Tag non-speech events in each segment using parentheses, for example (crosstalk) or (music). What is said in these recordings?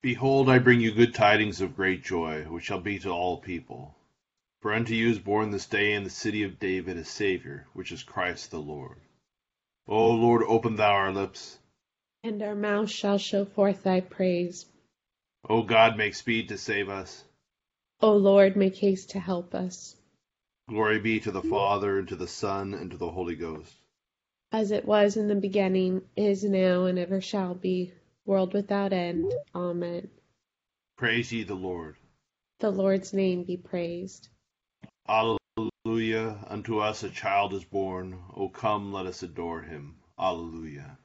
Behold, I bring you good tidings of great joy, which shall be to all people. For unto you is born this day in the city of David a Saviour, which is Christ the Lord. O Lord, open thou our lips, and our mouth shall show forth thy praise. O God, make speed to save us. O Lord, make haste to help us. Glory be to the Father, and to the Son, and to the Holy Ghost. As it was in the beginning, is now, and ever shall be, world without end. Amen. Praise ye the Lord. The Lord's name be praised. Alleluia. Unto us a child is born. O come, let us adore him. Alleluia.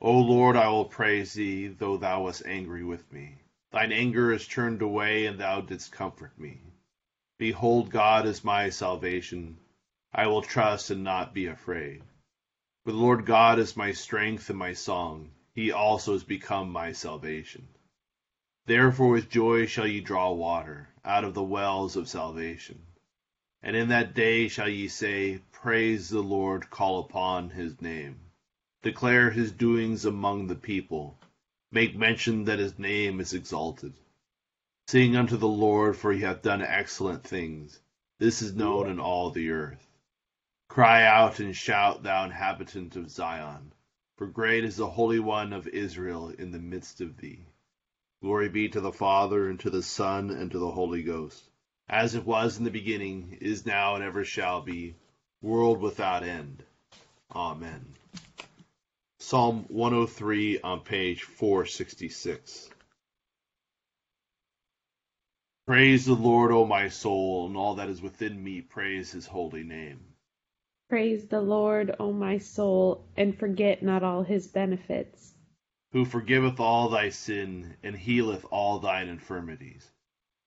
O Lord, I will praise thee, though thou wast angry with me. Thine anger is turned away, and thou didst comfort me. Behold, God is my salvation. I will trust and not be afraid. For the Lord God is my strength and my song. He also is become my salvation. Therefore with joy shall ye draw water out of the wells of salvation. And in that day shall ye say, Praise the Lord, call upon his name. Declare his doings among the people. Make mention that his name is exalted. Sing unto the Lord, for he hath done excellent things. This is known in all the earth. Cry out and shout, thou inhabitant of Zion, for great is the Holy One of Israel in the midst of thee. Glory be to the Father, and to the Son, and to the Holy Ghost, as it was in the beginning, is now, and ever shall be, world without end. Amen. Psalm 103 on page 466. Praise the Lord, O my soul, and all that is within me, praise his holy name. Praise the Lord, O my soul, and forget not all his benefits. Who forgiveth all thy sin, and healeth all thine infirmities.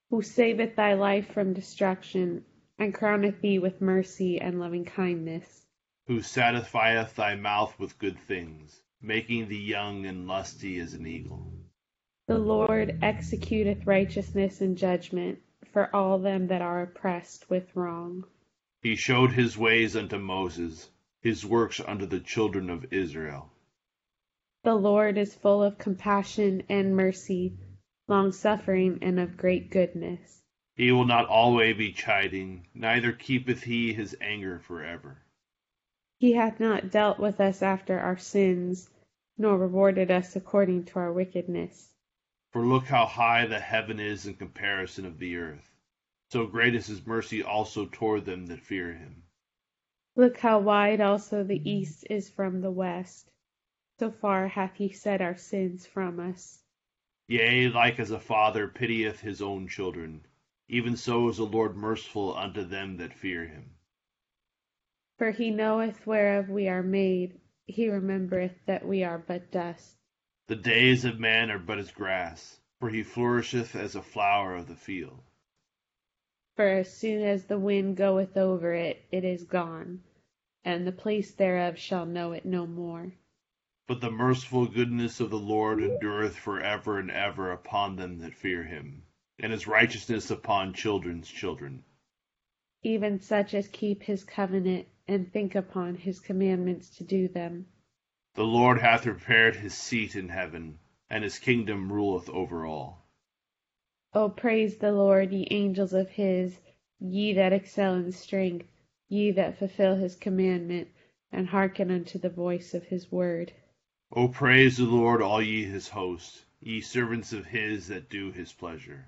Who saveth thy life from destruction, and crowneth thee with mercy and loving kindness. Who satisfieth thy mouth with good things, making thee young and lusty as an eagle. The Lord executeth righteousness and judgment for all them that are oppressed with wrong. He showed his ways unto Moses, his works unto the children of Israel. The Lord is full of compassion and mercy, long suffering, and of great goodness. He will not always be chiding, neither keepeth he his anger forever. He hath not dealt with us after our sins, nor rewarded us according to our wickedness. For look how high the heaven is in comparison of the earth. So great is his mercy also toward them that fear him. Look how wide also the east is from the west. So far hath he set our sins from us. Yea, like as a father pitieth his own children, even so is the Lord merciful unto them that fear him. For he knoweth whereof we are made, he remembereth that we are but dust. The days of man are but as grass, for he flourisheth as a flower of the field. For as soon as the wind goeth over it, it is gone, and the place thereof shall know it no more. But the merciful goodness of the Lord endureth for ever and ever upon them that fear him, and his righteousness upon children's children. Even such as keep his covenant, and think upon his commandments to do them. The Lord hath prepared his seat in heaven, and his kingdom ruleth over all. O praise the Lord, ye angels of his, ye that excel in strength, ye that fulfill his commandment, and hearken unto the voice of his word. O praise the Lord, all ye his host, ye servants of his that do his pleasure.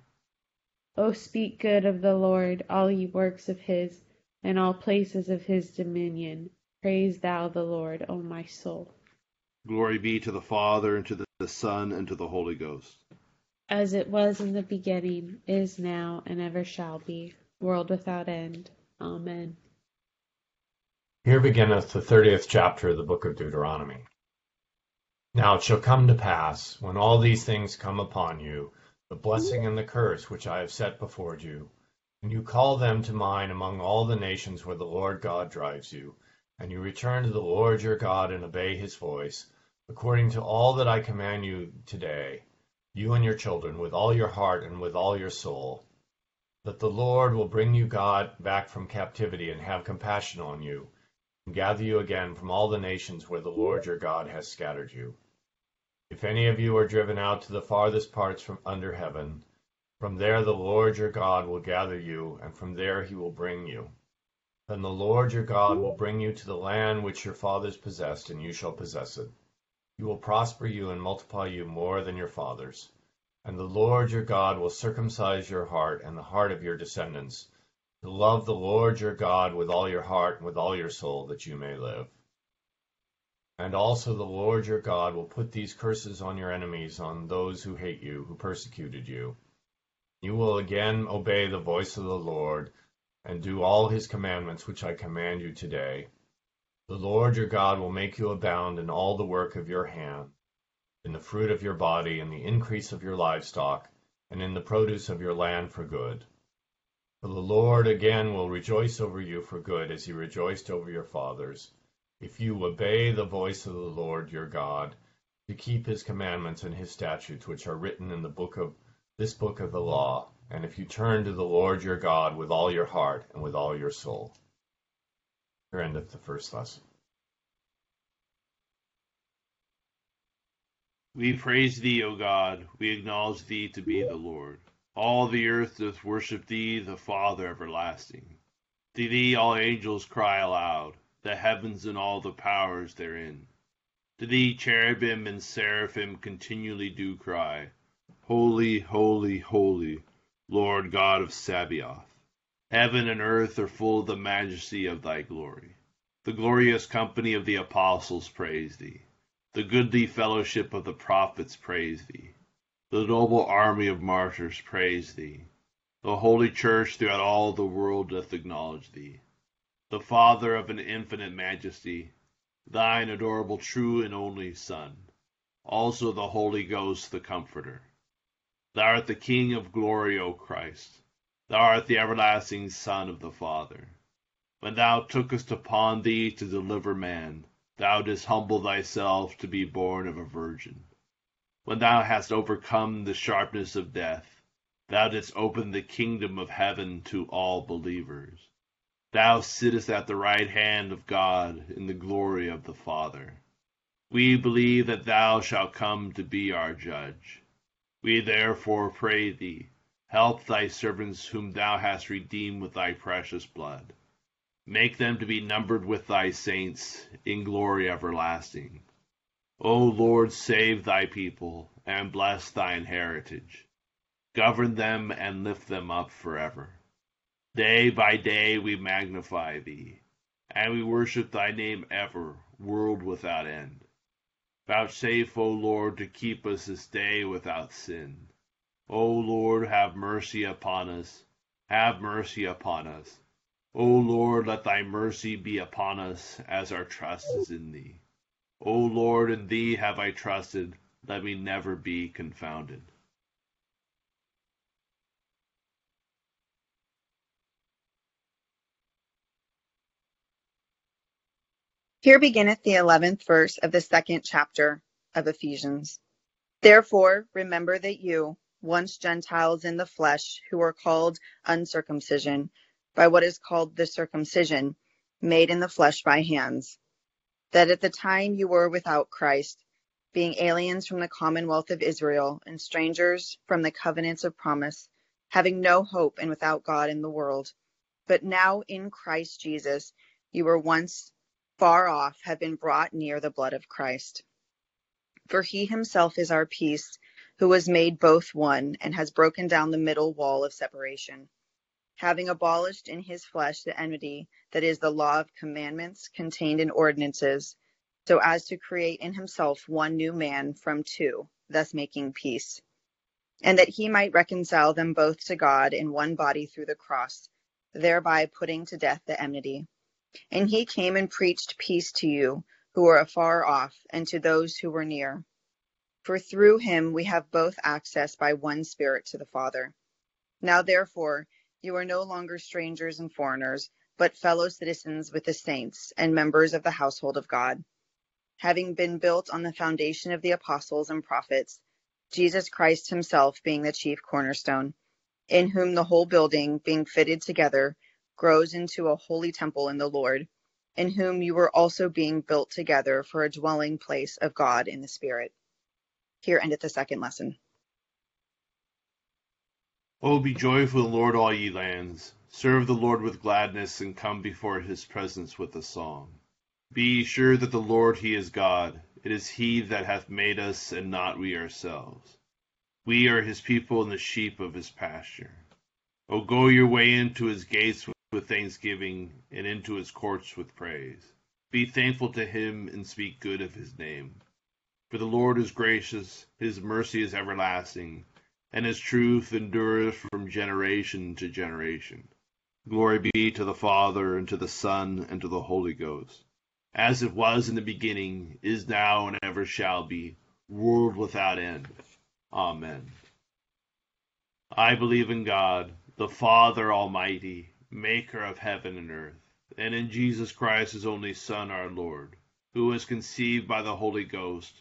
O speak good of the Lord, all ye works of his, and all places of his dominion. Praise thou the Lord, O my soul. Glory be to the Father, and to the Son, and to the Holy Ghost. As it was in the beginning, is now, and ever shall be, world without end. Amen. Here beginneth the thirtieth chapter of the book of Deuteronomy. Now it shall come to pass, when all these things come upon you, the blessing and the curse which I have set before you, and you call them to mind among all the nations where the Lord God drives you, and you return to the Lord your God and obey his voice, according to all that I command you today, you and your children, with all your heart and with all your soul, that the Lord will bring you God back from captivity and have compassion on you, and gather you again from all the nations where the Lord your God has scattered you. If any of you are driven out to the farthest parts from under heaven, from there the Lord your God will gather you, and from there he will bring you. Then the Lord your God will bring you to the land which your fathers possessed, and you shall possess it. He will prosper you and multiply you more than your fathers. And the Lord your God will circumcise your heart and the heart of your descendants, to love the Lord your God with all your heart and with all your soul, that you may live. And also the Lord your God will put these curses on your enemies, on those who hate you, who persecuted you. You will again obey the voice of the Lord, and do all his commandments which I command you today. The Lord your God will make you abound in all the work of your hand, in the fruit of your body, in the increase of your livestock, and in the produce of your land for good. For the Lord again will rejoice over you for good, as he rejoiced over your fathers, if you obey the voice of the Lord your God, to keep his commandments and his statutes which are written in the book of this book of the law, and if you turn to the Lord your God with all your heart and with all your soul. Here endeth the first lesson. We praise thee, O God, we acknowledge thee to be the Lord. All the earth doth worship thee, the Father everlasting. To thee all angels cry aloud, the heavens and all the powers therein. To thee cherubim and seraphim continually do cry, Holy, holy, holy, Lord God of Sabaoth. Heaven and earth are full of the majesty of thy glory. The glorious company of the apostles praise thee. The goodly fellowship of the prophets praise thee. The noble army of martyrs praise thee. The holy church throughout all the world doth acknowledge thee. The Father of an infinite majesty, thine adorable true and only Son, also the Holy Ghost the Comforter. Thou art the King of glory, O Christ. Thou art the everlasting Son of the Father. When thou tookest upon thee to deliver man, thou didst humble thyself to be born of a virgin. When thou hast overcome the sharpness of death, thou didst open the kingdom of heaven to all believers. Thou sittest at the right hand of God in the glory of the Father. We believe that thou shalt come to be our judge. We therefore pray thee, help thy servants whom thou hast redeemed with thy precious blood. Make them to be numbered with thy saints in glory everlasting. O Lord, save thy people and bless thine heritage. Govern them and lift them up forever. Day by day we magnify thee, and we worship thy name ever, world without end. Vouchsafe, O Lord, to keep us this day without sin. O Lord, have mercy upon us. Have mercy upon us. O Lord, let thy mercy be upon us, as our trust is in thee. O Lord, in thee have I trusted. Let me never be confounded. Here beginneth the eleventh verse of the second chapter of Ephesians. Therefore, remember that you, once Gentiles in the flesh, who are called uncircumcision, by what is called the circumcision, made in the flesh by hands, that at the time you were without Christ, being aliens from the commonwealth of Israel and strangers from the covenants of promise, having no hope and without God in the world. But now in Christ Jesus, you were once far off have been brought near the blood of Christ. For he himself is our peace, who has made both one, and has broken down the middle wall of separation, having abolished in his flesh the enmity that is the law of commandments contained in ordinances, so as to create in himself one new man from two, thus making peace. And that he might reconcile them both to God in one body through the cross, thereby putting to death the enmity. And he came and preached peace to you who were afar off, and to those who were near. For through him we have both access by one Spirit to the Father. Now therefore, you are no longer strangers and foreigners, but fellow citizens with the saints and members of the household of God, having been built on the foundation of the apostles and prophets, Jesus Christ himself being the chief cornerstone, in whom the whole building, being fitted together, grows into a holy temple in the Lord, in whom you are also being built together for a dwelling place of God in the Spirit. Here endeth the second lesson. O be joyful Lord, all ye lands. Serve the Lord with gladness, and come before his presence with a song. Be ye sure that the Lord he is God. It is he that hath made us, and not we ourselves. We are his people and the sheep of his pasture. O go your way into his gates with thanksgiving, and into his courts with praise. Be thankful to him, and speak good of his name. For the Lord is gracious, his mercy is everlasting, and his truth endureth from generation to generation. Glory be to the Father, and to the Son, and to the Holy Ghost, as it was in the beginning, is now, and ever shall be, world without end. Amen. I believe in God, the Father Almighty, maker of heaven and earth, and in Jesus Christ, his only Son, our Lord, who was conceived by the Holy Ghost,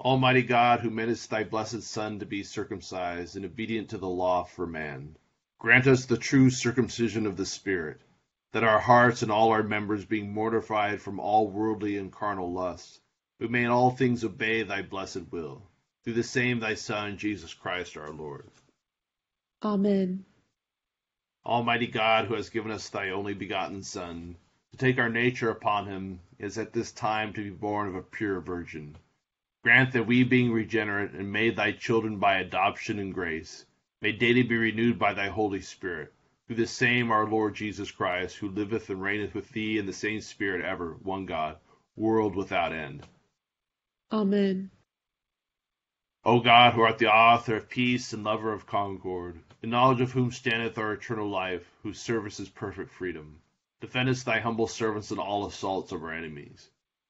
Almighty God, who madest thy blessed Son to be circumcised and obedient to the law for man, grant us the true circumcision of the Spirit that our hearts and all our members, being mortified from all worldly and carnal lusts, we may in all things obey thy blessed will, through the same thy Son, Jesus Christ our Lord. Amen. Almighty God, who has given us thy only begotten Son, to take our nature upon him, is at this time to be born of a pure virgin. Grant that we, being regenerate and made thy children by adoption and grace, may daily be renewed by thy Holy Spirit through the same our Lord Jesus Christ, who liveth and reigneth with thee in the same Spirit ever, one God, world without end. Amen. O God, who art the author of peace and lover of concord, in knowledge of whom standeth our eternal life, whose service is perfect freedom, defendest thy humble servants in all assaults of our enemies,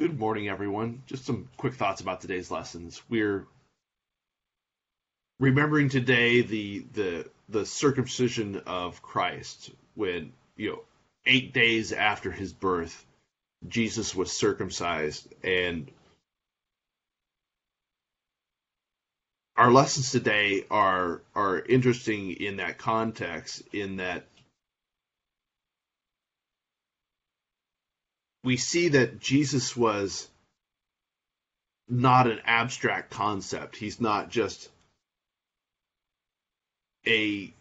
Good morning, everyone. Just some quick thoughts about today's lessons. We're remembering today the the the circumcision of Christ when you know eight days after his birth Jesus was circumcised and our lessons today are are interesting in that context in that we see that Jesus was not an abstract concept he's not just a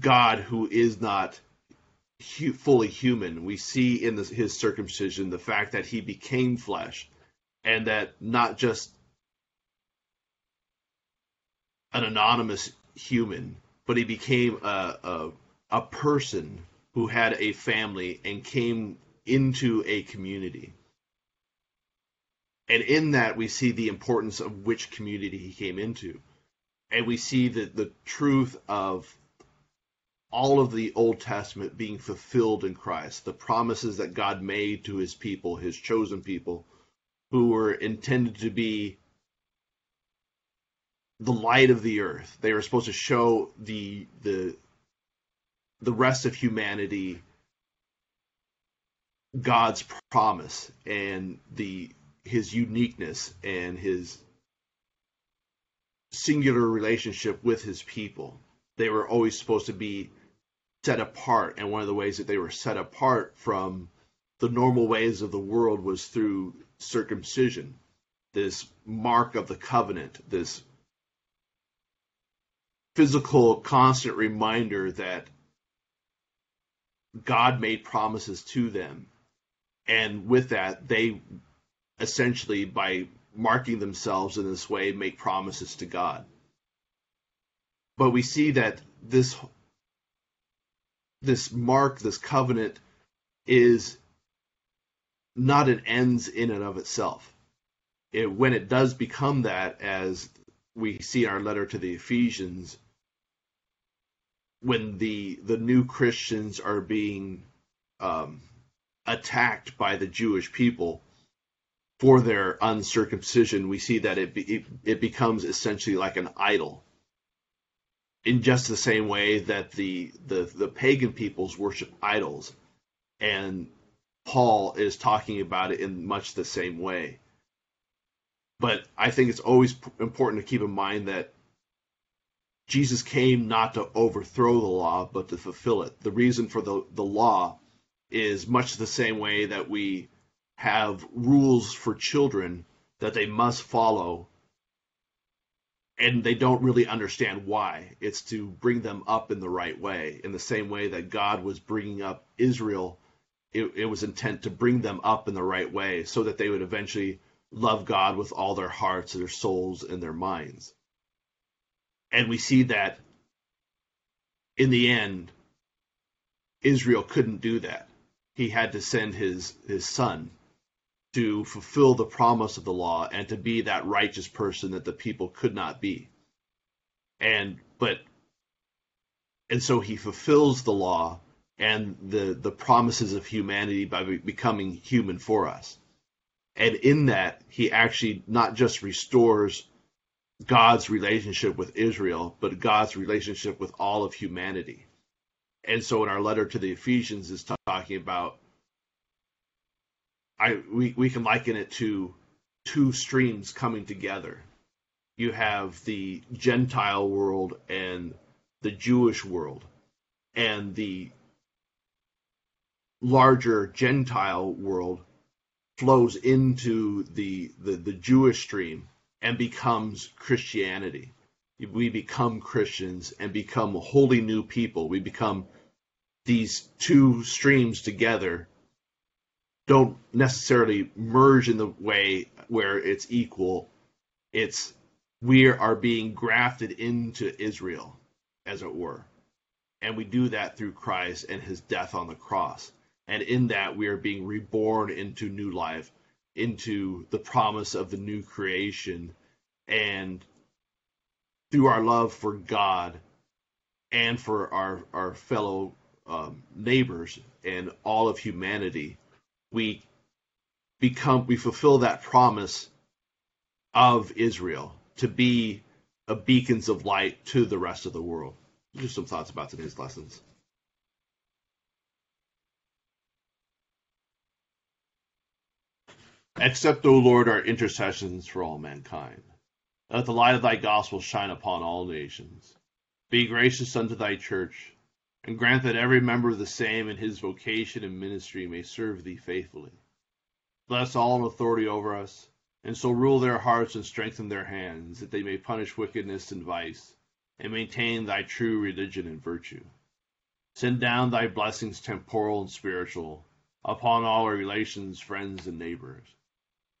God who is not hu- fully human. We see in his circumcision the fact that he became flesh, and that not just an anonymous human, but he became a, a, a person who had a family and came into a community. And in that, we see the importance of which community he came into and we see that the truth of all of the Old Testament being fulfilled in Christ, the promises that God made to his people, his chosen people, who were intended to be the light of the earth. They were supposed to show the the the rest of humanity God's promise and the his uniqueness and his singular relationship with his people. They were always supposed to be set apart, and one of the ways that they were set apart from the normal ways of the world was through circumcision, this mark of the covenant, this physical constant reminder that God made promises to them. And with that, they essentially, by marking themselves in this way, make promises to God. But we see that this this mark, this covenant, is not an ends in and of itself. It, when it does become that, as we see in our letter to the Ephesians, when the the new Christians are being um, attacked by the Jewish people for their uncircumcision, we see that it, it it becomes essentially like an idol. In just the same way that the the the pagan peoples worship idols, and Paul is talking about it in much the same way. But I think it's always important to keep in mind that Jesus came not to overthrow the law, but to fulfill it. The reason for the, the law is much the same way that we have rules for children that they must follow, and they don't really understand why. It's to bring them up in the right way, in the same way that God was bringing up Israel. It, it was intent to bring them up in the right way so that they would eventually love God with all their hearts, their souls, and their minds and we see that in the end, Israel couldn't do that. He had to send his his son to fulfill the promise of the law and to be that righteous person that the people could not be. And but and so he fulfills the law and the the promises of humanity by becoming human for us. And in that he actually not just restores God's relationship with Israel, but God's relationship with all of humanity. And so in our letter to the Ephesians is talking about I we, we can liken it to two streams coming together. You have the Gentile world and the Jewish world. And the larger Gentile world flows into the, the, the Jewish stream and becomes Christianity. We become Christians and become wholly new people. We become these two streams together don't necessarily merge in the way where it's equal. It's we are being grafted into Israel, as it were. And we do that through Christ and his death on the cross. And in that, we are being reborn into new life into the promise of the new creation and through our love for God and for our our fellow um, neighbors and all of humanity, we become we fulfill that promise of Israel to be a beacons of light to the rest of the world. Just some thoughts about today's lessons. Accept, O Lord, our intercessions for all mankind. Let the light of thy gospel shine upon all nations. Be gracious unto thy church, and grant that every member of the same in his vocation and ministry may serve thee faithfully. Bless all in authority over us, and so rule their hearts and strengthen their hands, that they may punish wickedness and vice, and maintain thy true religion and virtue. Send down thy blessings temporal and spiritual upon all our relations, friends, and neighbors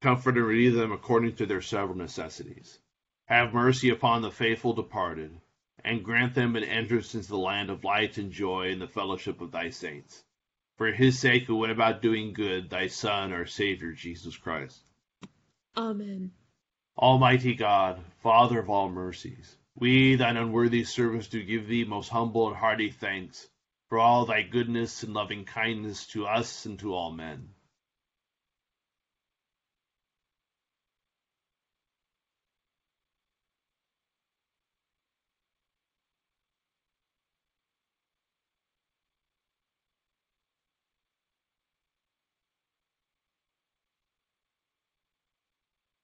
Comfort and relieve them according to their several necessities. Have mercy upon the faithful departed, and grant them an entrance into the land of light and joy in the fellowship of thy saints. For his sake who went about doing good, thy Son, our Savior, Jesus Christ. Amen. Almighty God, Father of all mercies, we, thine unworthy servants, do give thee most humble and hearty thanks for all thy goodness and loving kindness to us and to all men.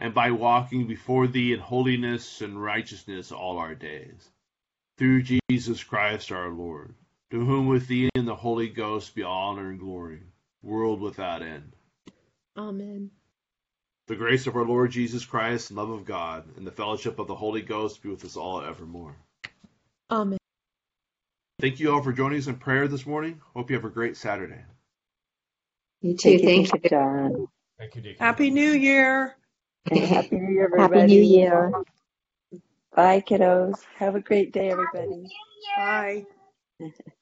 and by walking before thee in holiness and righteousness all our days. Through Jesus Christ our Lord, to whom with thee and the Holy Ghost be honor and glory, world without end. Amen. The grace of our Lord Jesus Christ, and love of God, and the fellowship of the Holy Ghost be with us all evermore. Amen. Thank you all for joining us in prayer this morning. Hope you have a great Saturday. You too. Thank Thank you, you. John. Thank you, Deacon. Happy New Year. Happy New Year, everybody. Happy New Year. Bye, kiddos. Have a great day, everybody. Bye. (laughs)